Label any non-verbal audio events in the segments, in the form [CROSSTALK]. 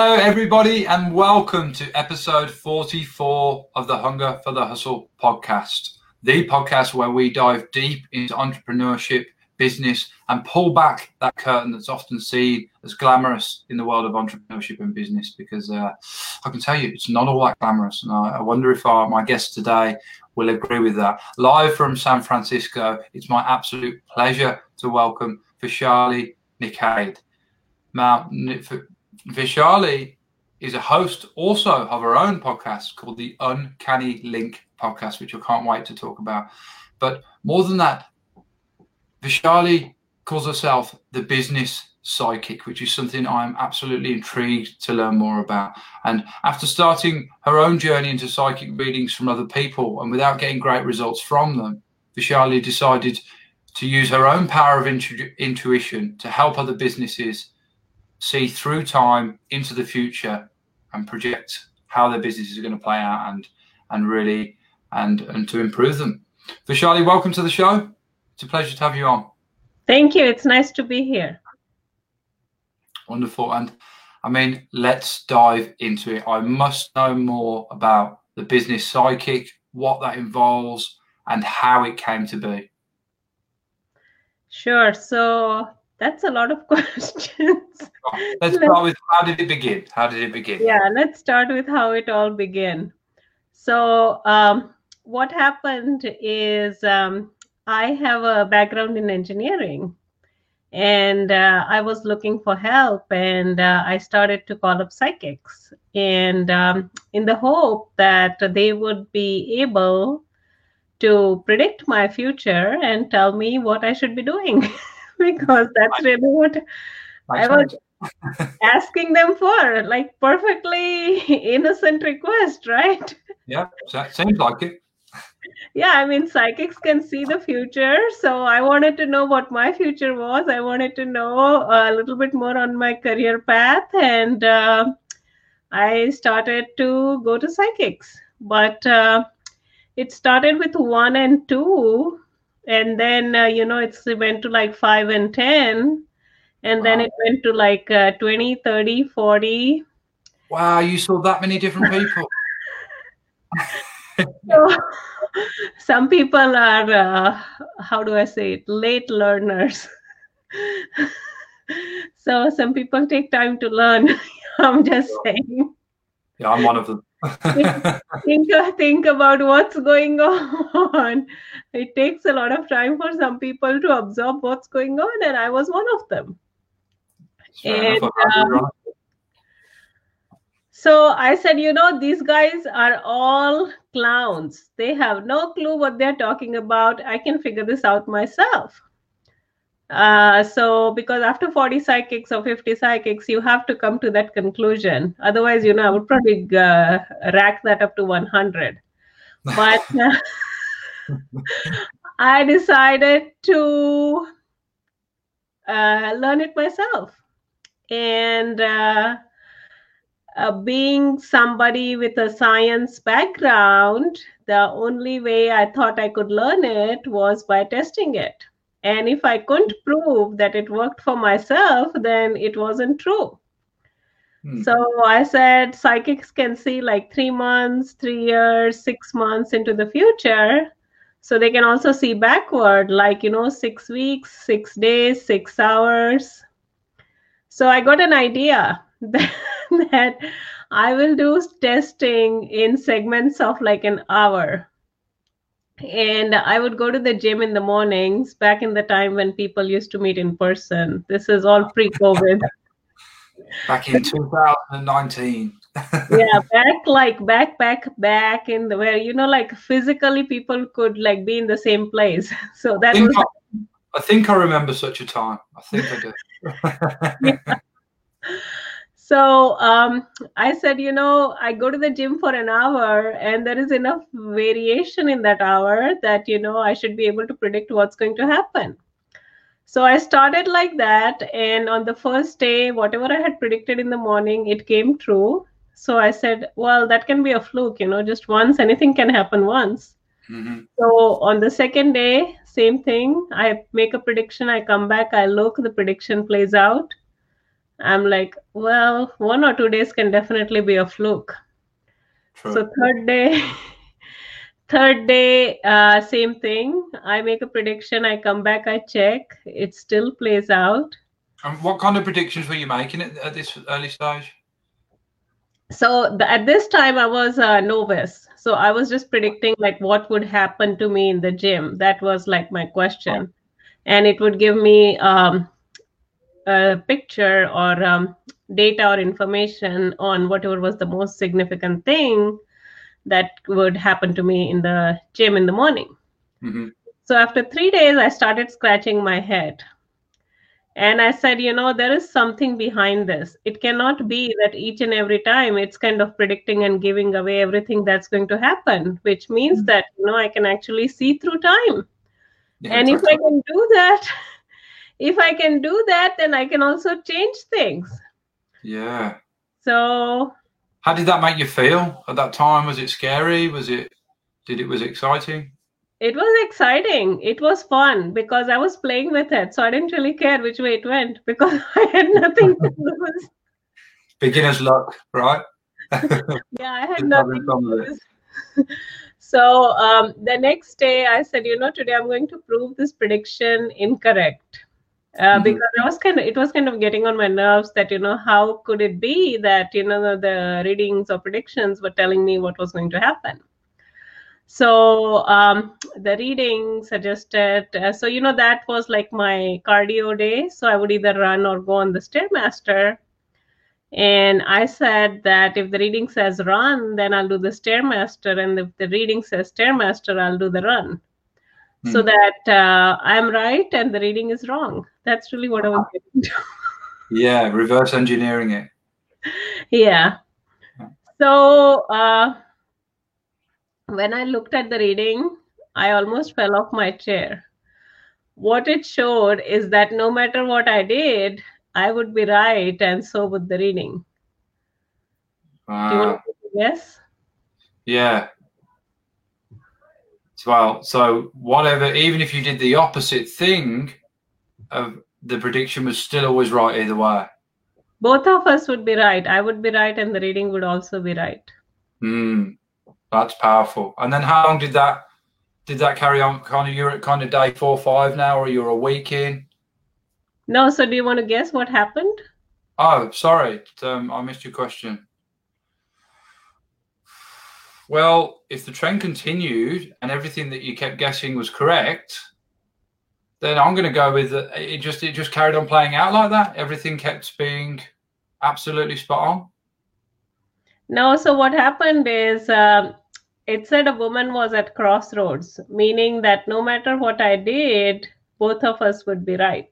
Hello, everybody, and welcome to episode 44 of the Hunger for the Hustle podcast, the podcast where we dive deep into entrepreneurship, business, and pull back that curtain that's often seen as glamorous in the world of entrepreneurship and business. Because uh, I can tell you, it's not all that glamorous. And I, I wonder if our, my guest today will agree with that. Live from San Francisco, it's my absolute pleasure to welcome Vishali Nikade. Now, Vishali is a host also of her own podcast called the Uncanny Link podcast, which I can't wait to talk about. But more than that, Vishali calls herself the business psychic, which is something I'm absolutely intrigued to learn more about. And after starting her own journey into psychic readings from other people and without getting great results from them, Vishali decided to use her own power of intu- intuition to help other businesses see through time into the future and project how their businesses are going to play out and and really and and to improve them. Vishali, welcome to the show. It's a pleasure to have you on. Thank you. It's nice to be here. Wonderful. And I mean, let's dive into it. I must know more about the business psychic, what that involves, and how it came to be. Sure. So that's a lot of [LAUGHS] questions. Let's start with how did it begin? How did it begin? Yeah, let's start with how it all began. So, um, what happened is um, I have a background in engineering and uh, I was looking for help and uh, I started to call up psychics and um, in the hope that they would be able to predict my future and tell me what I should be doing. [LAUGHS] [LAUGHS] because that's really what I was [LAUGHS] asking them for, like perfectly [LAUGHS] innocent request, right? Yeah, seems like it. Yeah, I mean, psychics can see the future. So I wanted to know what my future was. I wanted to know a little bit more on my career path. And uh, I started to go to psychics. But uh, it started with one and two and then uh, you know it's it went to like 5 and 10 and wow. then it went to like uh, 20 30 40 wow you saw that many different [LAUGHS] people. So, some people are uh, how do i say it? Late learners. [LAUGHS] So some people take time to learn. [LAUGHS] I'm just saying. Yeah i'm one of them think, think about what's going [LAUGHS] on. It takes a lot of time for some people to absorb what's going on, and I was one of them. And, um, so I said, you know, these guys are all clowns. They have no clue what they're talking about. I can figure this out myself. Uh, so because after 40 psychics or 50 psychics, you have to come to that conclusion. Otherwise, you know, I would probably uh, rack that up to 100. But [LAUGHS] [LAUGHS] I decided to uh, learn it myself. And uh, uh, being somebody with a science background, the only way I thought I could learn it was by testing it and if I couldn't prove that it worked for myself, then it wasn't true. Hmm. So I said psychics can see like three months, three years, six months into the future. So they can also see backward, like, you know, six weeks, six days, six hours. So I got an idea that, [LAUGHS] that I will do testing in segments of like an hour and I would go to the gym in the mornings back in the time when people used to meet in person. This is all pre COVID. back in 2019. yeah, back like back, back, back in the where you know, like physically people could like be in the same place. [LAUGHS] So that I was. I, I think I remember such a time. I think I do. yeah. [LAUGHS] So um, I said, you know, I go to the gym for an hour and there is enough variation in that hour that, you know, I should be able to predict what's going to happen. So I started like that. And on the first day, whatever I had predicted in the morning, it came true. So I said, well, that can be a fluke, you know, just once, anything can happen once. Mm-hmm. So on the second day, same thing. I make a prediction, I come back, I look, the prediction plays out I'm like, well, one or two days can definitely be a fluke. True. So third day, [LAUGHS] third day, uh, same thing. I make a prediction. I come back. I check. It still plays out. and what kind of predictions were you making at, at this early stage? So the, at this time, I was a novice. So I was just predicting like what would happen to me in the gym. That was like my question, and it would give me um, a picture or um, data or information on whatever was the most significant thing that would happen to me in the gym in the morning. hmm So after three days, I started scratching my head. And I said, you know, there is something behind this. It cannot be that each and every time it's kind of predicting and giving away everything that's going to happen, which means that, you know, I can actually see through time. Yeah, and if I can do that, if I can do that, then I can also change things. yeah. So How did that make you feel at that time? Was it scary? Was it? Did it was it exciting? it was exciting. It was fun because I was playing with it. So I didn't really care which way it went because [LAUGHS] I had nothing to [LAUGHS] lose. Beginner's luck, right? [LAUGHS] Yeah, I had nothing to fun with it. lose. So um, the next day, I said, you know, today I'm going to prove this prediction incorrect. Uh, Mhm. because I was kind of, it was kind of getting on my nerves that, you know, how could it be that, you know, the, the readings or predictions were telling me what was going to happen? So um, the reading suggested, uh, so, you know, that was like my cardio day. So I would either run or go on the Stairmaster. And I said that if the reading says run, then I'll do the Stairmaster. And if the reading says Stairmaster, I'll do the run. So Hmm. that uh, I'm right and the reading is wrong. That's really what I was getting to. [LAUGHS] Yeah, reverse engineering it. yeah. So uh, when I looked at the reading, I almost fell off my chair. What it showed is that no matter what I did, I would be right, and so would the reading. Do you Wow. want to Yeah. Well, so whatever, even if you did the opposite thing, of the prediction was still always right either way. Both of us would be right. I would be right, and the reading would also be right. Hmm. That's powerful. And then how long did that did that carry on? Kind of you're at kind of day four, five now, or you're a week in? No, so do you want to guess what happened? Oh, sorry, um, I missed your question. Well, if the trend continued and everything that you kept guessing was correct, then I'm going to go with it. It just it just carried on playing out like that. Everything kept being absolutely spot on. No, so what happened is um, it said a woman was at crossroads, meaning that no matter what I did, both of us would be right.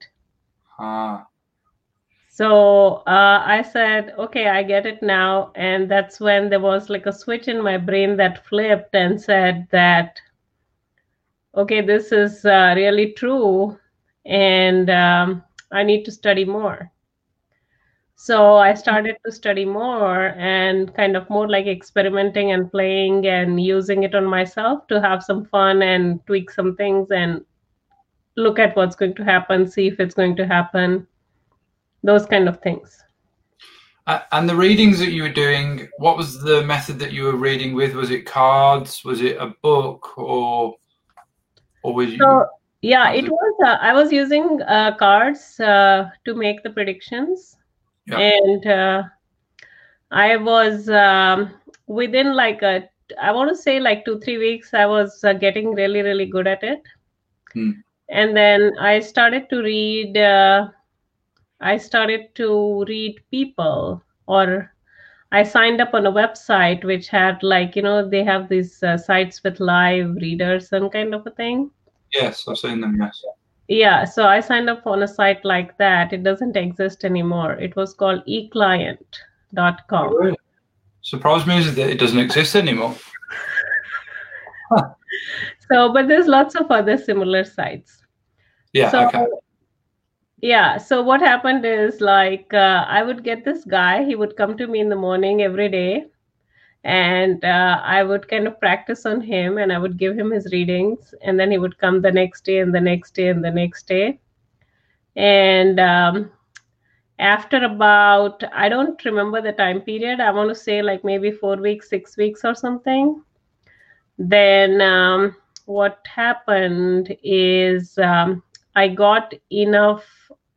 Ah, So uh, I said, okay, I get it now. And that's when there was like a switch in my brain that flipped and said that, okay, this is uh, really true. And um, I need to study more. So I started to study more and kind of more like experimenting and playing and using it on myself to have some fun and tweak some things and look at what's going to happen, see if it's going to happen, those kind of things. A- and the readings that you were doing, what was the method that you were reading with? Was it cards? Was it a book, or or was you? So yeah, How's it it- was. Uh, I was using uh, cards uh, to make the predictions, Yeah. and uh, I was um, within like a. I want to say like two three weeks. I was uh, getting really really good at it, Hmm. and then I started to read. I started to read people, or I signed up on a website which had like you know they have these uh, sites with live readers and kind of a thing. Yes, I've seen them. Yes. Yeah, so I signed up on a site like that. It doesn't exist anymore. It was called eclient.com. Oh, really? Surprised me is that it doesn't exist anymore. [LAUGHS] So, but there's lots of other similar sites. Yeah. so, okay. Yeah, so what happened is like uh, I would get this guy, he would come to me in the morning every day, and uh, I would kind of practice on him and I would give him his readings, and then he would come the next day and the next day and the next day. And um, after about i don't remember the time period i want to say like maybe four weeks six weeks or something then um, what happened is um, i got enough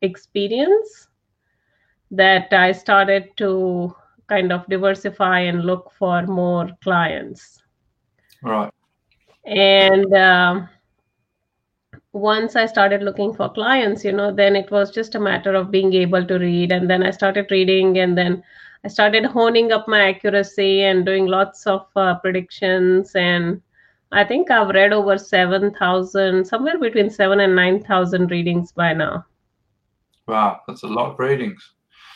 experience that i started to kind of diversify and look for more clients right and um, once I started looking for clients, you know, then it was just a matter of being able to read. And then I started reading, and then I started honing up my accuracy and doing lots of uh, predictions. And I think I've read over 7,000, somewhere between seven and 9,000 readings by now. Wow, that's a lot of readings.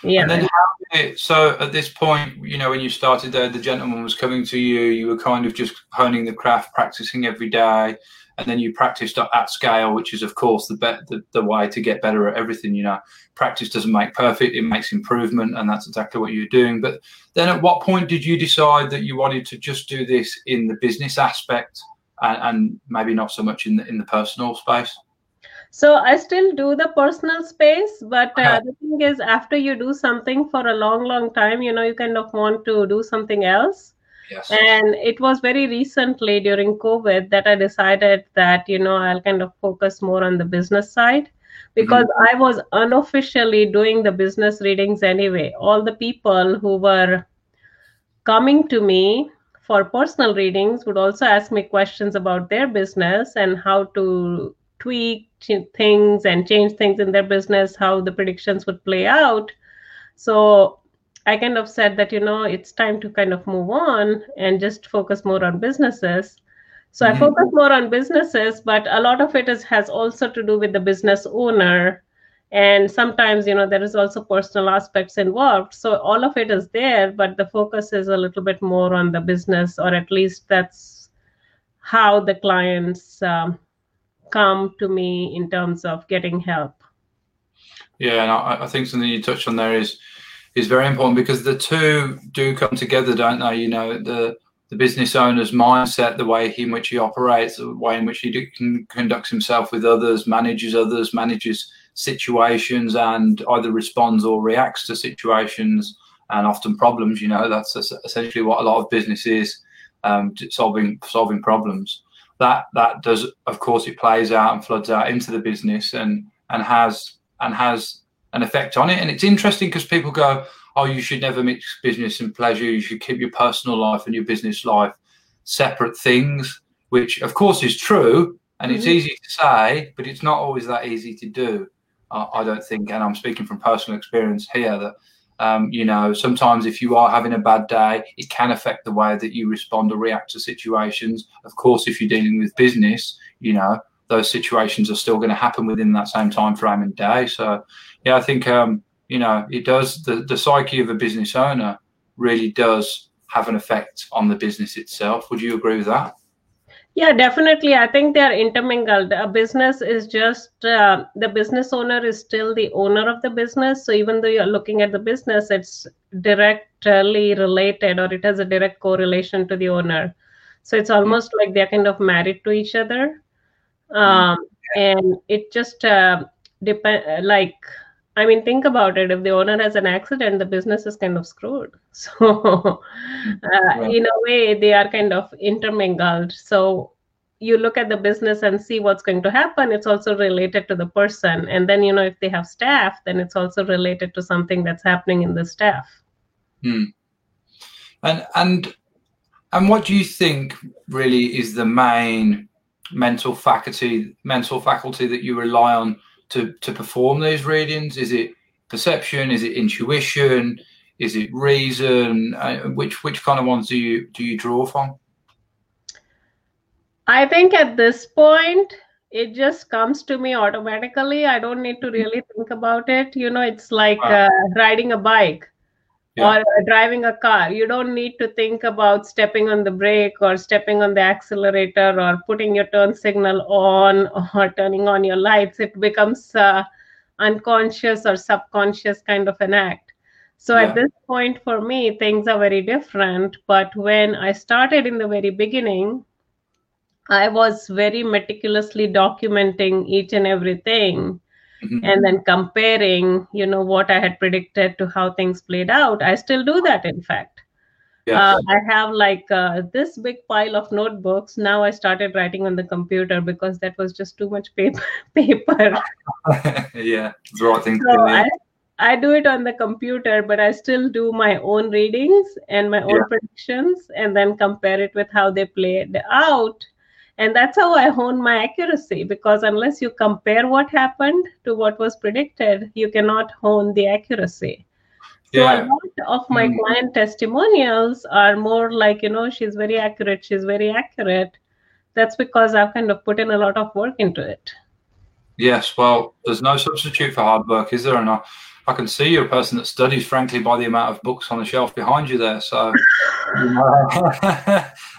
Yeah. And then so at this point, you know, when you started there, the gentleman was coming to you, you were kind of just honing the craft, practicing every day and then you practiced at scale, which is of course the, the the way to get better at everything. You know, practice doesn't make perfect; it makes improvement, and that's exactly what you're doing. But then, at what point did you decide that you wanted to just do this in the business aspect, and, and maybe not so much in the in the personal space? So I still do the personal space, but uh, the thing is, after you do something for a long, long time, you know, you kind of want to do something else. Yes. And it was very recently during COVID that I decided that, you know, I'll kind of focus more on the business side because I was unofficially doing the business readings anyway. All the people who were coming to me for personal readings would also ask me questions about their business and how to tweak things and change things in their business, how the predictions would play out. So I kind of said that, you know, it's time to kind of move on and just focus more on businesses. So I Mhm. focus more on businesses, but a lot of it is, has also to do with the business owner. And sometimes, you know, there is also personal aspects involved. So all of it is there, but the focus is a little bit more on the business, or at least that's how the clients um, come to me in terms of getting help. Yeah, and I, I think something you touched on there is is very important because the two do come together, don't they? You know, the the business owner's mindset, the way in which he operates, the way in which he do, can, conducts himself with others, manages others, manages situations, and either responds or reacts to situations and often problems. You know, that's essentially what a lot of business is um, solving solving problems. That that does, of course, it plays out and floods out into the business and and has and has an effect on it. And it's interesting because people go, "Oh, you should never mix business and pleasure. You should keep your personal life and your business life separate things," which, of course, is true. And it's Mhm. easy to say, but it's not always that easy to do. Uh, I don't think, and I'm speaking from personal experience here, that um, you know sometimes if you are having a bad day, it can affect the way that you respond or react to situations. Of course, if you're dealing with business, you know those situations are still going to happen within that same time frame and day. So, yeah, I think um, you know it does. The the psyche of a business owner really does have an effect on the business itself. Would you agree with that? Yeah, definitely. I think they are intermingled. A business is just uh, the business owner is still the owner of the business. So even though you're looking at the business, it's directly related or it has a direct correlation to the owner. So it's almost like they're kind of married to each other. Um, and it just uh, depend like I mean, think about it. If the owner has an accident, the business is kind of screwed. [LAUGHS] So, uh, Right. in a way, they are kind of intermingled. So, you look at the business and see what's going to happen. It's also related to the person. And then, you know, if they have staff, then it's also related to something that's happening in the staff. Hmm. And and and what do you think really is the main mental faculty mental faculty that you rely on to to perform these readings? Is it perception? Is it intuition? Is it reason? Uh, which which kind of ones do you do you draw from? I think at this point, it just comes to me automatically. I don't need to really think about it. You know, it's like Wow. uh, riding a bike Yeah. or uh, driving a car. You don't need to think about stepping on the brake or stepping on the accelerator or putting your turn signal on or turning on your lights. It becomes uh, unconscious or subconscious kind of an act. So Yeah. at this point, for me, things are very different. But when I started in the very beginning, I was very meticulously documenting each and everything mm-hmm. and then comparing you know what i had predicted to how things played out i still do that in fact yeah. Uh, I have like uh, this big pile of notebooks. Now I started writing on the computer because that was just too much [LAUGHS] paper. paper. [LAUGHS] yeah, the right thing so I, I do it on the computer, but I still do my own readings and my own yeah. predictions, and then compare it with how they played out. And that's how I hone my accuracy because unless you compare what happened to what was predicted, you cannot hone the accuracy. Yeah. So a lot of my mm. client testimonials are more like, you know, she's very accurate, she's very accurate. That's because I've kind of put in a lot of work into it. Yes, well, there's no substitute for hard work, is there? And I, I can see you're a person that studies, frankly, by the amount of books on the shelf behind you there. So you know, [LAUGHS]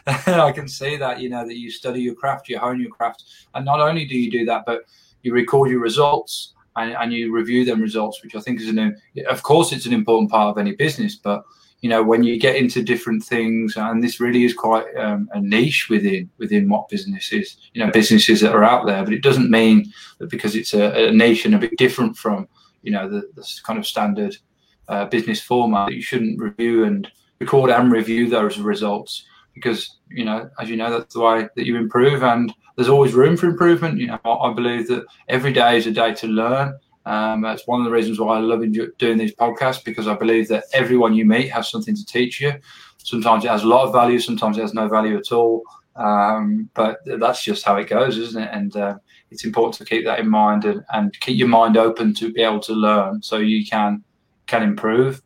I can see that, you know, that you study your craft, you hone your craft. And not only do you do that, but you record your results and, and you review them results, which I think is an, of course, it's an important part of any business. But you know, when you get into different things, and this really is quite um, a niche within within what businesses, you know, businesses that are out there. But it doesn't mean that because it's a, a niche and a bit different from you know the, the kind of standard uh, business format that you shouldn't review and record and review those results because you know as you know that's the way that you improve and there's always room for improvement. You know, I, believe that every day is a day to learn. Um, that's one of the reasons why I love doing these podcasts because I believe that everyone you meet has something to teach you. Sometimes it has a lot of value, sometimes it has no value at all. Um, but that's just how it goes, isn't it? And uh, it's important to keep that in mind and, and keep your mind open to be able to learn so you can can improve.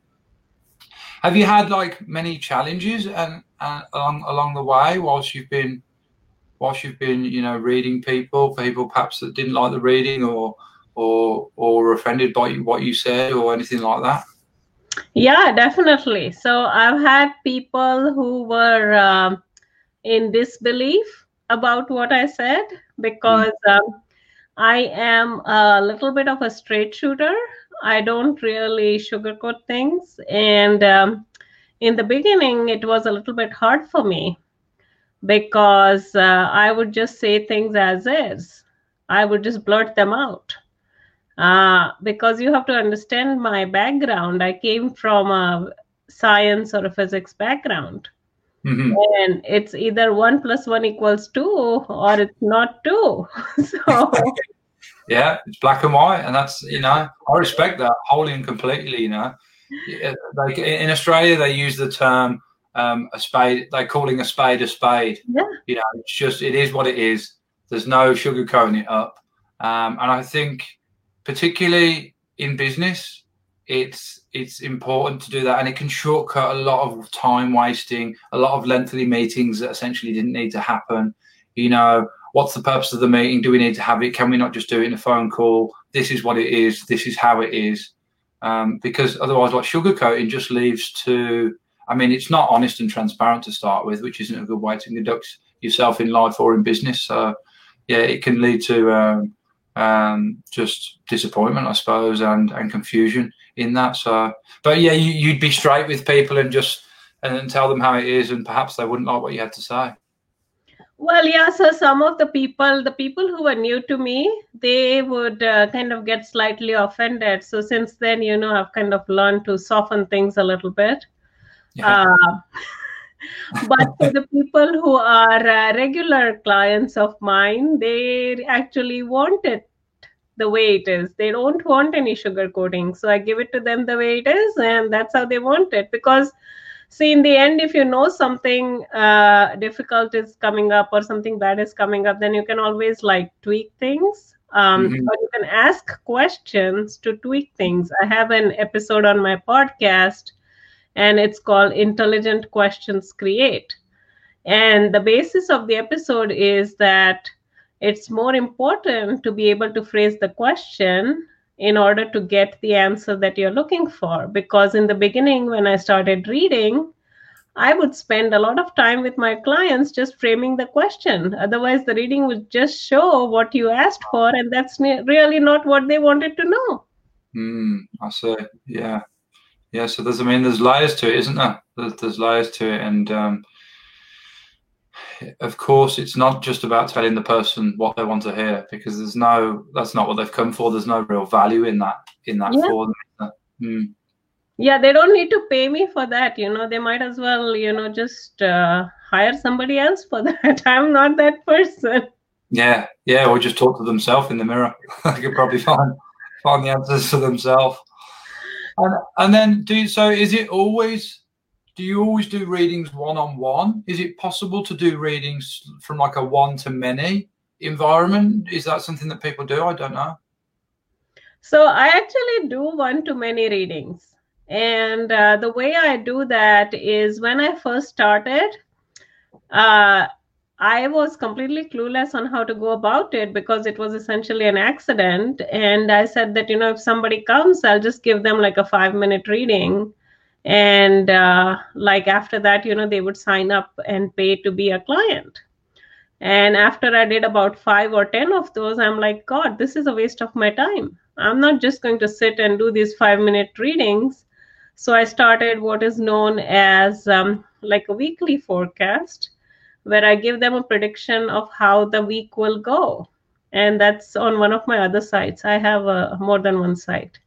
Have you had like many challenges and, and along along the way whilst you've been whilst you've been, you know, reading people, people perhaps that didn't like the reading or or or offended by what you said or anything like that? Yeah, definitely. So I've had people who were um, in disbelief about what I said because mm. um, I am a little bit of a straight shooter. I don't really sugarcoat things, and um, in the beginning, it was a little bit hard for me because uh, I would just say things as is. I would just blurt them out. Uh, because you have to understand my background. I came from a science or a physics background. Mm-hmm. And it's either one plus one equals two or it's not two. [LAUGHS] so [LAUGHS] yeah, it's black and white, and that's you know I respect that wholly and completely. You know, like in Australia they use the term um, a spade. They're calling a spade a spade. Yeah. You know, it's just it is what it is. There's no sugarcoating it up. Um, and I think, particularly in business, it's it's important to do that, and it can shortcut a lot of time wasting, a lot of lengthy meetings that essentially didn't need to happen. You know, what's the purpose of the meeting? Do we need to have it? Can we not just do it in a phone call? This is what it is. This is how it is. Um, because otherwise, like sugarcoating just leaves to I mean, it's not honest and transparent to start with, which isn't a good way to conduct yourself in life or in business. So, yeah, it can lead to um, um, just disappointment, I suppose, and and confusion in that. So, but yeah, you, would be straight with people and just and then tell them how it is, and perhaps they wouldn't like what you had to say. Well, yeah. So some of the people, the people who are new to me, they would uh, kind of get slightly offended. So since then, you know, I've kind of learned to soften things a little bit. Yeah. Uh, [LAUGHS] but for the people who are uh, regular clients of mine, they actually want it the way it is. They don't want any sugar coating. So I give it to them the way it is, and that's how they want it. Because, see, in the end, if you know something uh, difficult is coming up or something bad is coming up, then you can always like tweak things. Um, mm-hmm. Or you can ask questions to tweak things. I have an episode on my podcast and it's called Intelligent Questions Create. And the basis of the episode is that it's more important to be able to phrase the question in order to get the answer that you're looking for. Because in the beginning, when I started reading, I would spend a lot of time with my clients just framing the question. Otherwise, the reading would just show what you asked for, and that's really not what they wanted to know. Mm, I see. Yeah. Yeah, so there's, I mean, there's layers to it, isn't there? There's, there's layers to it, and um, of course, it's not just about telling the person what they want to hear because there's no that's not what they've come for. There's no real value in that in that yeah. for them. Mm. Yeah, they don't need to pay me for that. You know, they might as well, you know, just uh, hire somebody else for [LAUGHS] that. I'm not that person. Yeah, yeah, or just talk to themselves in the mirror. [LAUGHS] they could probably find find the answers for themselves. And and then do so. Is it always? Do you always do readings one on one? Is it possible to do readings from like a one to many environment? Is that something that people do? I don't know. So I actually do one to many readings. And uh, the way I do that is when I first started, uh, I was completely clueless on how to go about it because it was essentially an accident. And I said that, you know, if somebody comes, I'll just give them like a five minute reading. And uh, like after that, you know, they would sign up and pay to be a client. And after I did about five or 10 of those, I'm like, God, this is a waste of my time. I'm not just going to sit and do these five minute readings. So I started what is known as um, like a weekly forecast where I give them a prediction of how the week will go. And that's on one of my other sites. I have a, more than one site.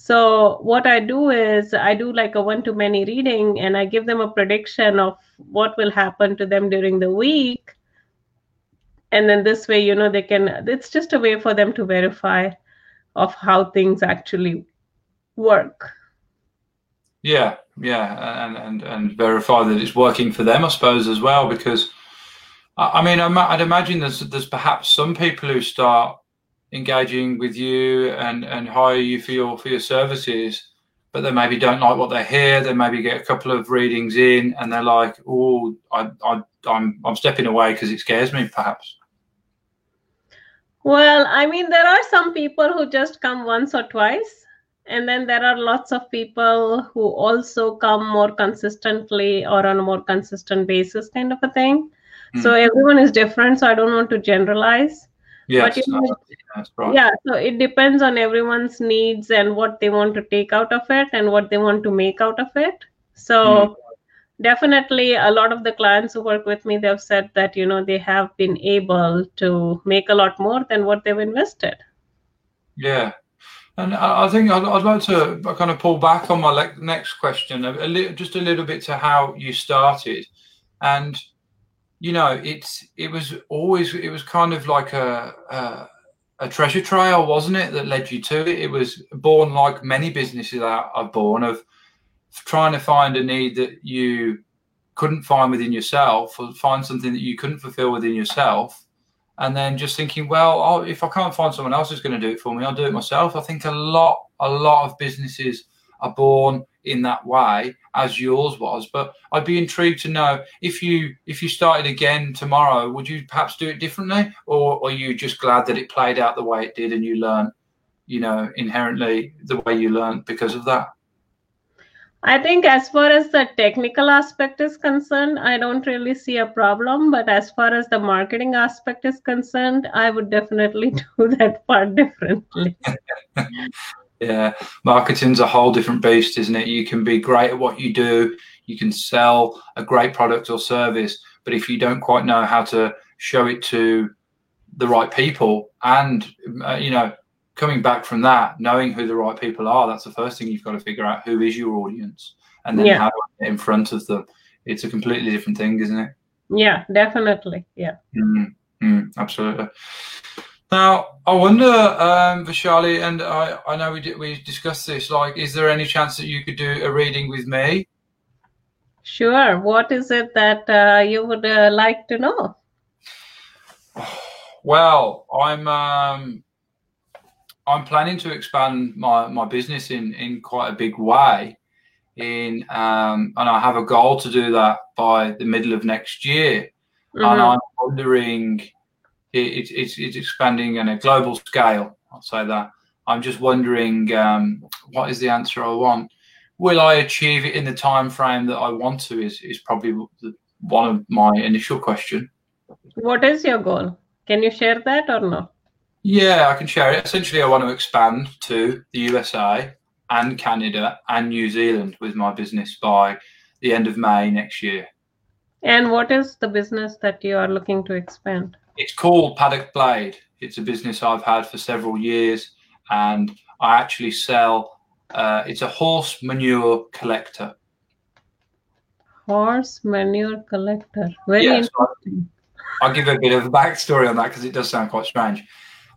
So what I do is I do like a one to many reading and I give them a prediction of what will happen to them during the week. And then this way, you know, they can, it's just a way for them to verify of how things actually work. Yeah, yeah, and and and verify that it's working for them, I suppose, as well. Because I mean, I'd imagine there's there's perhaps some people who start engaging with you and and hire you for your for your services, but they maybe don't like what they hear. They maybe get a couple of readings in, and they're like, "Oh, I, I I'm I'm stepping away because it scares me." Perhaps. Well, I mean, there are some people who just come once or twice and then there are lots of people who also come more consistently or on a more consistent basis kind of a thing mm. so everyone is different so i don't want to generalize yes, but know, right. yeah so it depends on everyone's needs and what they want to take out of it and what they want to make out of it so mm. definitely a lot of the clients who work with me they've said that you know they have been able to make a lot more than what they've invested yeah and I think I'd, I'd, like to kind of pull back on my next question, a, a just a little bit to how you started, and you know, it's it was always it was kind of like a, a, a treasure trail, wasn't it, that led you to it? It was born like many businesses are, are born of trying to find a need that you couldn't find within yourself, or find something that you couldn't fulfill within yourself, and then just thinking, well, oh, if I can't find someone else who's going to do it for me, I'll do it myself. I think a lot, a lot of businesses are born in that way, as yours was. But I'd be intrigued to know if you if you started again tomorrow, would you perhaps do it differently, or, are you just glad that it played out the way it did and you learn, you know, inherently the way you learned because of that? I think as far as the technical aspect is concerned, I don't really see a problem. But as far as the marketing aspect is concerned, I would definitely [LAUGHS] do that part differently. [LAUGHS] yeah, marketing's a whole different beast, isn't it? You can be great at what you do, you can sell a great product or service, but if you don't quite know how to show it to the right people and uh, you know coming back from that, knowing who the right people are, that's the first thing you've got to figure out who is your audience and then yeah. how to get in front of them. It's a completely different thing, isn't it? Yeah, definitely. Yeah. Mm-hmm. absolutely. Now, I wonder, um, Vishali, and I, I know we did, we discussed this. Like, is there any chance that you could do a reading with me? Sure. What is it that uh, you would uh, like to know? [SIGHS] Well, I'm um, I'm planning to expand my, my business in, in quite a big way. In um, and I have a goal to do that by the middle of next year. Mm-hmm. And I'm wondering, it, it, it's it's expanding on a global scale. I'll say that. I'm just wondering, um, what is the answer I want? Will I achieve it in the time frame that I want to? Is is probably the, one of my initial question. What is your goal? Can you share that or no? Yeah, I can share it. Essentially, I want to expand to the USA and Canada and New Zealand with my business by the end of May next year. And what is the business that you are looking to expand? It's called Paddock Blade. It's a business I've had for several years, and I actually sell. Uh, it's a horse manure collector. Horse manure collector. Very Yeah, so interesting. I'll give a bit of a backstory on that because it does sound quite strange.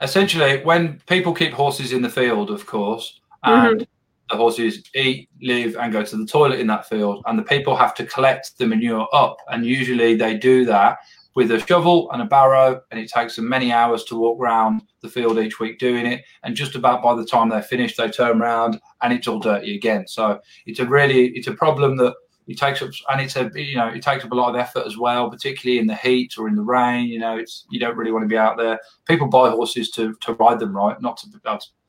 Essentially, when people keep horses in the field, of course, and the horses eat, live, and go to the toilet in that field, and the people have to collect the manure up, and usually they do that with a shovel and a barrow, and it takes them many hours to walk around the field each week doing it. And just about by the time they're finished, they turn around and it's all dirty again. So it's a really it's a problem that it takes up and it's a you know it takes up a lot of effort as well particularly in the heat or in the rain you know it's you don't really want to be out there people buy horses to to ride them right not to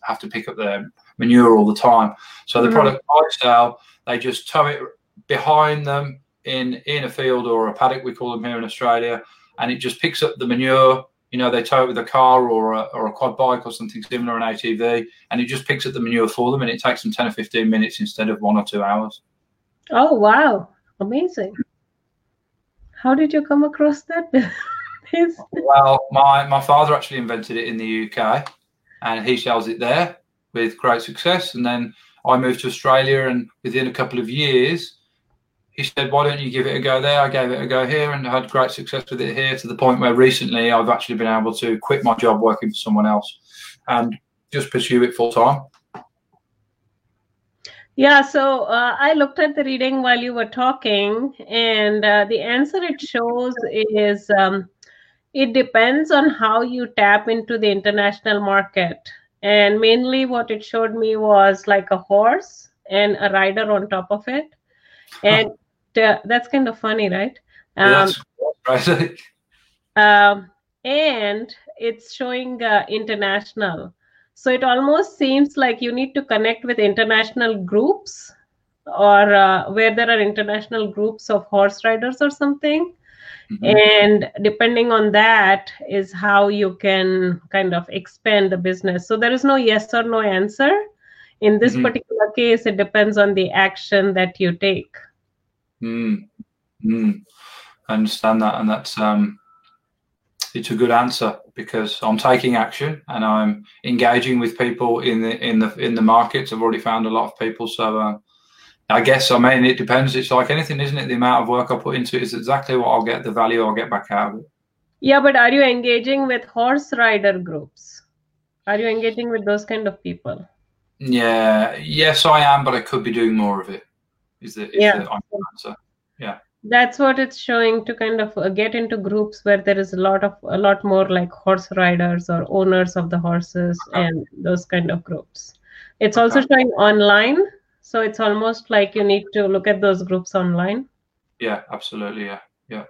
have to pick up their manure all the time so the Mhm. product i sell they just tow it behind them in in a field or a paddock we call them here in australia and it just picks up the manure you know they tow it with a car or a, or a quad bike or something similar an atv and it just picks up the manure for them and it takes them 10 or 15 minutes instead of one or two hours Oh wow, amazing. How did you come across that? [LAUGHS] Well, my, my father actually invented it in the UK and he sells it there with great success. And then I moved to Australia, and within a couple of years, he said, Why don't you give it a go there? I gave it a go here and had great success with it here to the point where recently I've actually been able to quit my job working for someone else and just pursue it full time. yeah, so uh, I looked at the reading while you were talking, and uh, the answer it shows is um, it depends on how you tap into the international market. And mainly what it showed me was like a horse and a rider on top of it. And uh, that's kind of funny, right? Um, [LAUGHS] that's crazy. um, and it's showing uh, international. So it almost seems like you need to connect with international groups or uh, where there are international groups of horse riders or something. Mhm. And depending on that is how you can kind of expand the business. So there is no yes or no answer. In this Mhm. particular case, it depends on the action that you take. Mm. Mm. I understand that, and that's um, it's a good answer because I'm taking action and I'm engaging with people in the in the in the markets. I've already found a lot of people, so uh, I guess I mean it depends. It's like anything, isn't it? The amount of work I put into it is exactly what I'll get. The value I'll get back out of it. Yeah, but are you engaging with horse rider groups? Are you engaging with those kind of people? Yeah, yes, I am, but I could be doing more of it. Is the, is Yeah. the answer? Yeah. That's what it's showing to kind of uh, get into groups where there is a lot of a lot more like horse riders or owners of the horses Okay. and those kind of groups. It's also showing online, so it's almost like you need to look at those groups online. Yeah, absolutely. Yeah, yeah.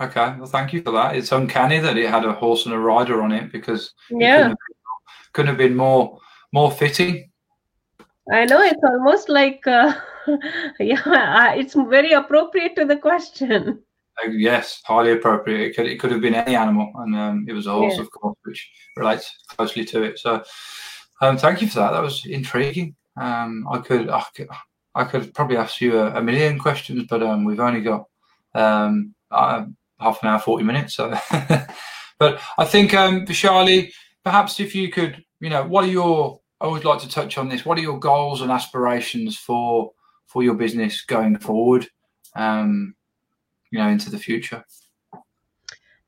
Okay, well, thank you for that. It's uncanny that it had a horse and a rider on it because it Yeah, couldn't have, couldn't have been more more fitting. I know it's almost like uh, [LAUGHS] [LAUGHS] yeah, I- it's very appropriate to the question. Uh, yes, highly appropriate. It could it could have been any animal, and um, it was a horse, Yeah. of course, which relates closely to it. So, um, thank you for that. That was intriguing. Um, I could I could I could probably ask you a, a million questions, but um, we've only got um, uh, half an hour, forty minutes. So, [LAUGHS] but I think um, Vishali, perhaps if you could, you know, what are your I would like to touch on this. What are your goals and aspirations for for your business going forward? Um, you know, into the future.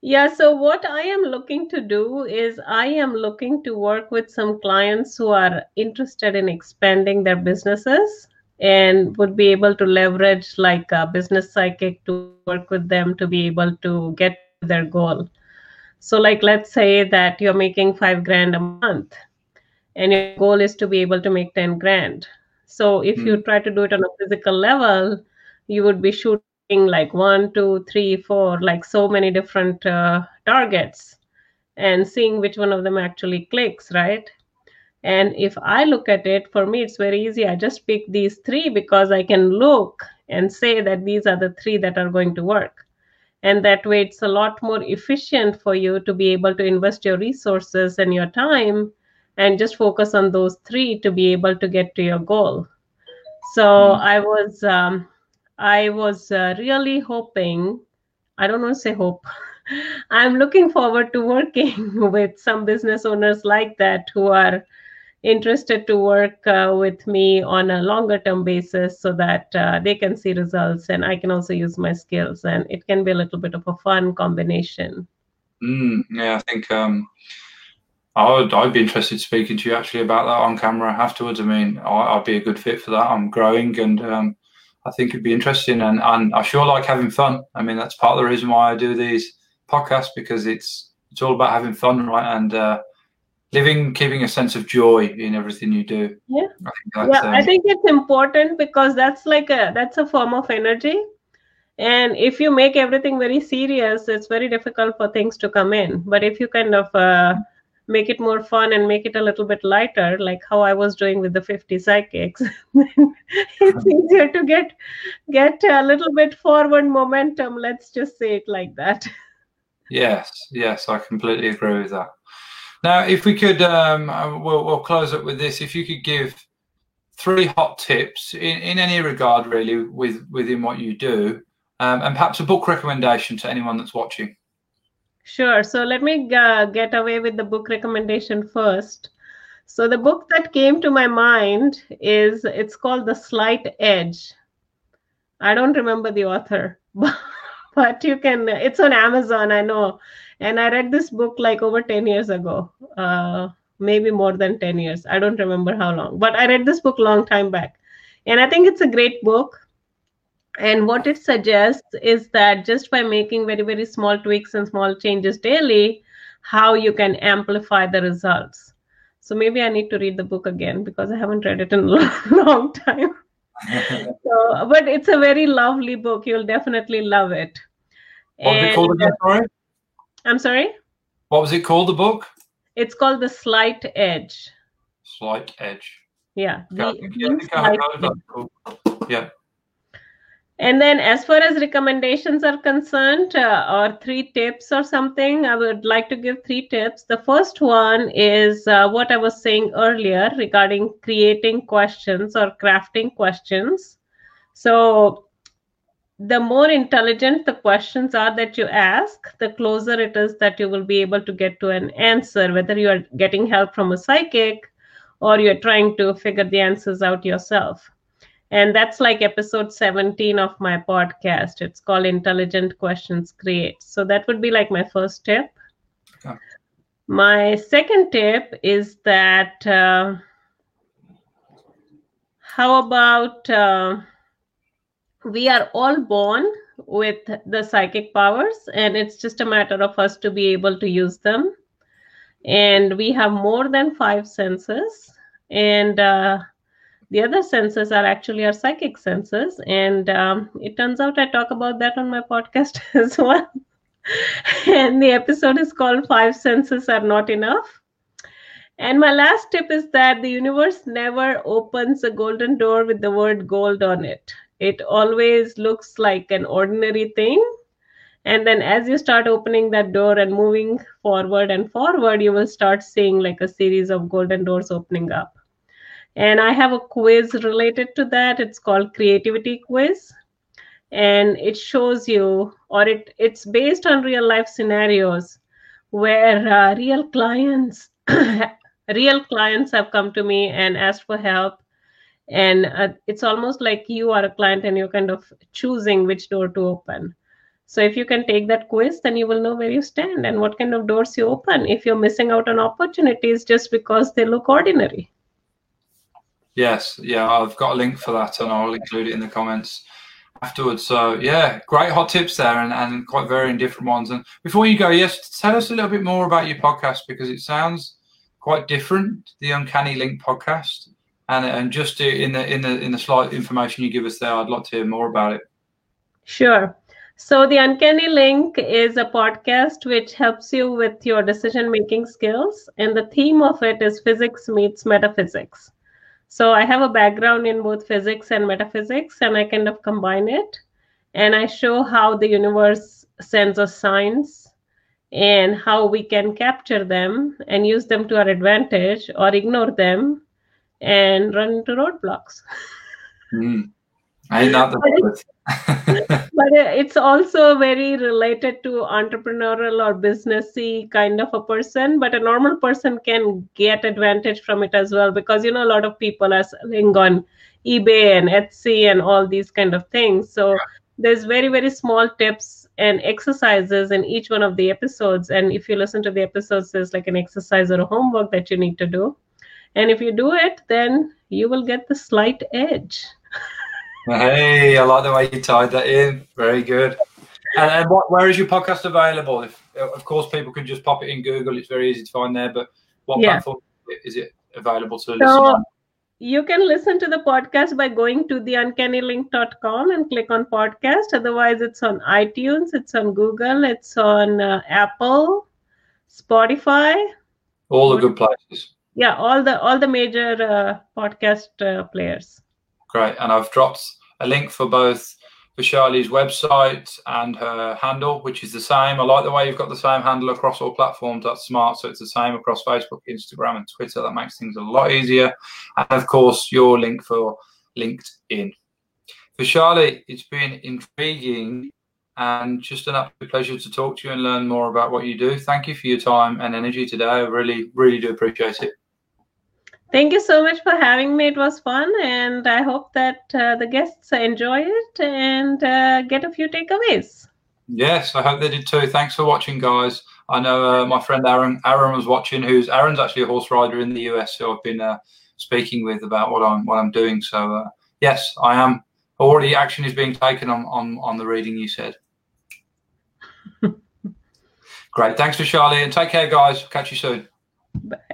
Yeah, so what I am looking to do is I am looking to work with some clients who are interested in expanding their businesses and would be able to leverage like a business psychic to work with them to be able to get their goal. So, like, let's say that you're making five grand a month and your goal is to be able to make 10 grand. So, if you try to do it on a physical level, you would be shooting like one, two, three, four, like so many different uh, targets and seeing which one of them actually clicks, right? And if I look at it, for me, it's very easy. I just pick these three because I can look and say that these are the three that are going to work. And that way, it's a lot more efficient for you to be able to invest your resources and your time and just focus on those three to be able to get to your goal. So Mm. I was um, I was uh, really hoping, I don't want to say hope, [LAUGHS] I'm looking forward to working [LAUGHS] with some business owners like that who are interested to work uh, with me on a longer term basis so that uh, they can see results and I can also use my skills. And it can be a little bit of a fun combination. Mm, yeah, I think um, I would, I'd be interested speaking to you actually about that on camera afterwards. I mean, I, would be a good fit for that. I'm growing and um, I think it'd be interesting. And, and I sure like having fun. I mean, that's part of the reason why I do these podcasts because it's it's all about having fun, right? And uh, living, keeping a sense of joy in everything you do. Yeah, I yeah. Um, I think it's important because that's like a that's a form of energy, and if you make everything very serious, it's very difficult for things to come in. But if you kind of uh, make it more fun and make it a little bit lighter, like how I was doing with the 50 psychics, [LAUGHS] it's easier to get get a little bit forward momentum. Let's just say it like that. Yes, yes, I completely agree with that. Now, if we could, um, uh, we'll, we'll close up with this. If you could give three hot tips in, in any regard, really, with within what you do, um, and perhaps a book recommendation to anyone that's watching. Sure. So let me uh, get away with the book recommendation first. So the book that came to my mind is it's called The Slight Edge. I don't remember the author, [LAUGHS] but you can. It's on Amazon. I know and i read this book like over 10 years ago uh, maybe more than 10 years i don't remember how long but i read this book long time back and i think it's a great book and what it suggests is that just by making very very small tweaks and small changes daily how you can amplify the results so maybe i need to read the book again because i haven't read it in [LAUGHS] a long time [LAUGHS] so but it's a very lovely book you'll definitely love it what and, it called again sorry I'm sorry? What was it called, the book? It's called The Slight Edge. Slight Edge. Yeah. The, yeah, yeah. And then, as far as recommendations are concerned, uh, or three tips or something, I would like to give three tips. The first one is uh, what I was saying earlier regarding creating questions or crafting questions. So, the more intelligent the questions are that you ask, the closer it is that you will be able to get to an answer, whether you are getting help from a psychic or you're trying to figure the answers out yourself. And that's like episode 17 of my podcast. It's called Intelligent Questions Create. So that would be like my first tip. Okay. My second tip is that uh, how about. Uh, we are all born with the psychic powers and it's just a matter of us to be able to use them and we have more than five senses and uh, the other senses are actually our psychic senses and um, it turns out i talk about that on my podcast [LAUGHS] as well. And the episode is called five senses are not enough. And my last tip is that the universe never opens a golden door with the word gold on it. It always looks like an ordinary thing. And then as you start opening that door and moving forward and forward you will start seeing like a series of golden doors opening up and i have a quiz related to that. It's called creativity quiz. And it shows you or it it's based on real life scenarios where uh, real clients [COUGHS] real clients have come to me and asked for help. And uh, it's almost like you are a client and you're kind of choosing which door to open. So if you can take that quiz then you will know where you stand and what kind of doors you open. If you're missing out on opportunities just because they look ordinary yes yeah i've got a link for that and i'll include it in the comments afterwards so yeah great hot tips there and, and quite varying different ones and before you go yes tell us a little bit more about your podcast because it sounds quite different the uncanny link podcast and and just in the in the in the slight information you give us there, I'd like to hear more about it. Sure. So the Uncanny Link is a podcast which helps you with your decision making skills, and the theme of it is physics meets metaphysics. So I have a background in both physics and metaphysics, and I kind of combine it, and I show how the universe sends us signs and how we can capture them and use them to our advantage or ignore them and run into roadblocks. [LAUGHS] mm. Ain't that the [LAUGHS] but it's also very related to entrepreneurial or businessy kind of a person but a normal person can get advantage from it as well because you know a lot of people are selling on ebay and etsy and all these kind of things. So there's very very small tips and exercises in each one of the episodes. And if you listen to the episodes there's like an exercise or a homework that you need to do. And if you do it then you will get the slight edge Hey, I like the way you tied that in. Very good. And, and what, where is your podcast available? If, of course, people can just pop it in Google. It's very easy to find there. But what yeah. platform is it available to so, listen You can listen to the podcast by going to theuncannylink.com and click on podcast. Otherwise, it's on iTunes, it's on Google, it's on uh, Apple, Spotify. All the good places. Yeah, all the all the major uh, podcast uh, players. Great. And I've dropped a link for both for Vaishali's website and her handle, which is the same. I like the way you've got the same handle across all platforms. That's smart. So it's the same across Facebook, Instagram, and Twitter. That makes things a lot easier. And of course, your link for LinkedIn. Vaishali, it's been intriguing and just an absolute pleasure to talk to you and learn more about what you do. Thank you for your time and energy today. I really, really do appreciate it. Thank you so much for having me. It was fun, and I hope that uh, the guests enjoy it and uh, get a few takeaways. Yes, I hope they did too. Thanks for watching, guys. I know uh, my friend Aaron. Aaron was watching. Who's Aaron's actually a horse rider in the US, so I've been uh, speaking with about what I'm what I'm doing. So uh, yes, I am already. Action is being taken on on on the reading you said. [LAUGHS] Great. Thanks Vaishali, and take care, guys. Catch you soon. Bye.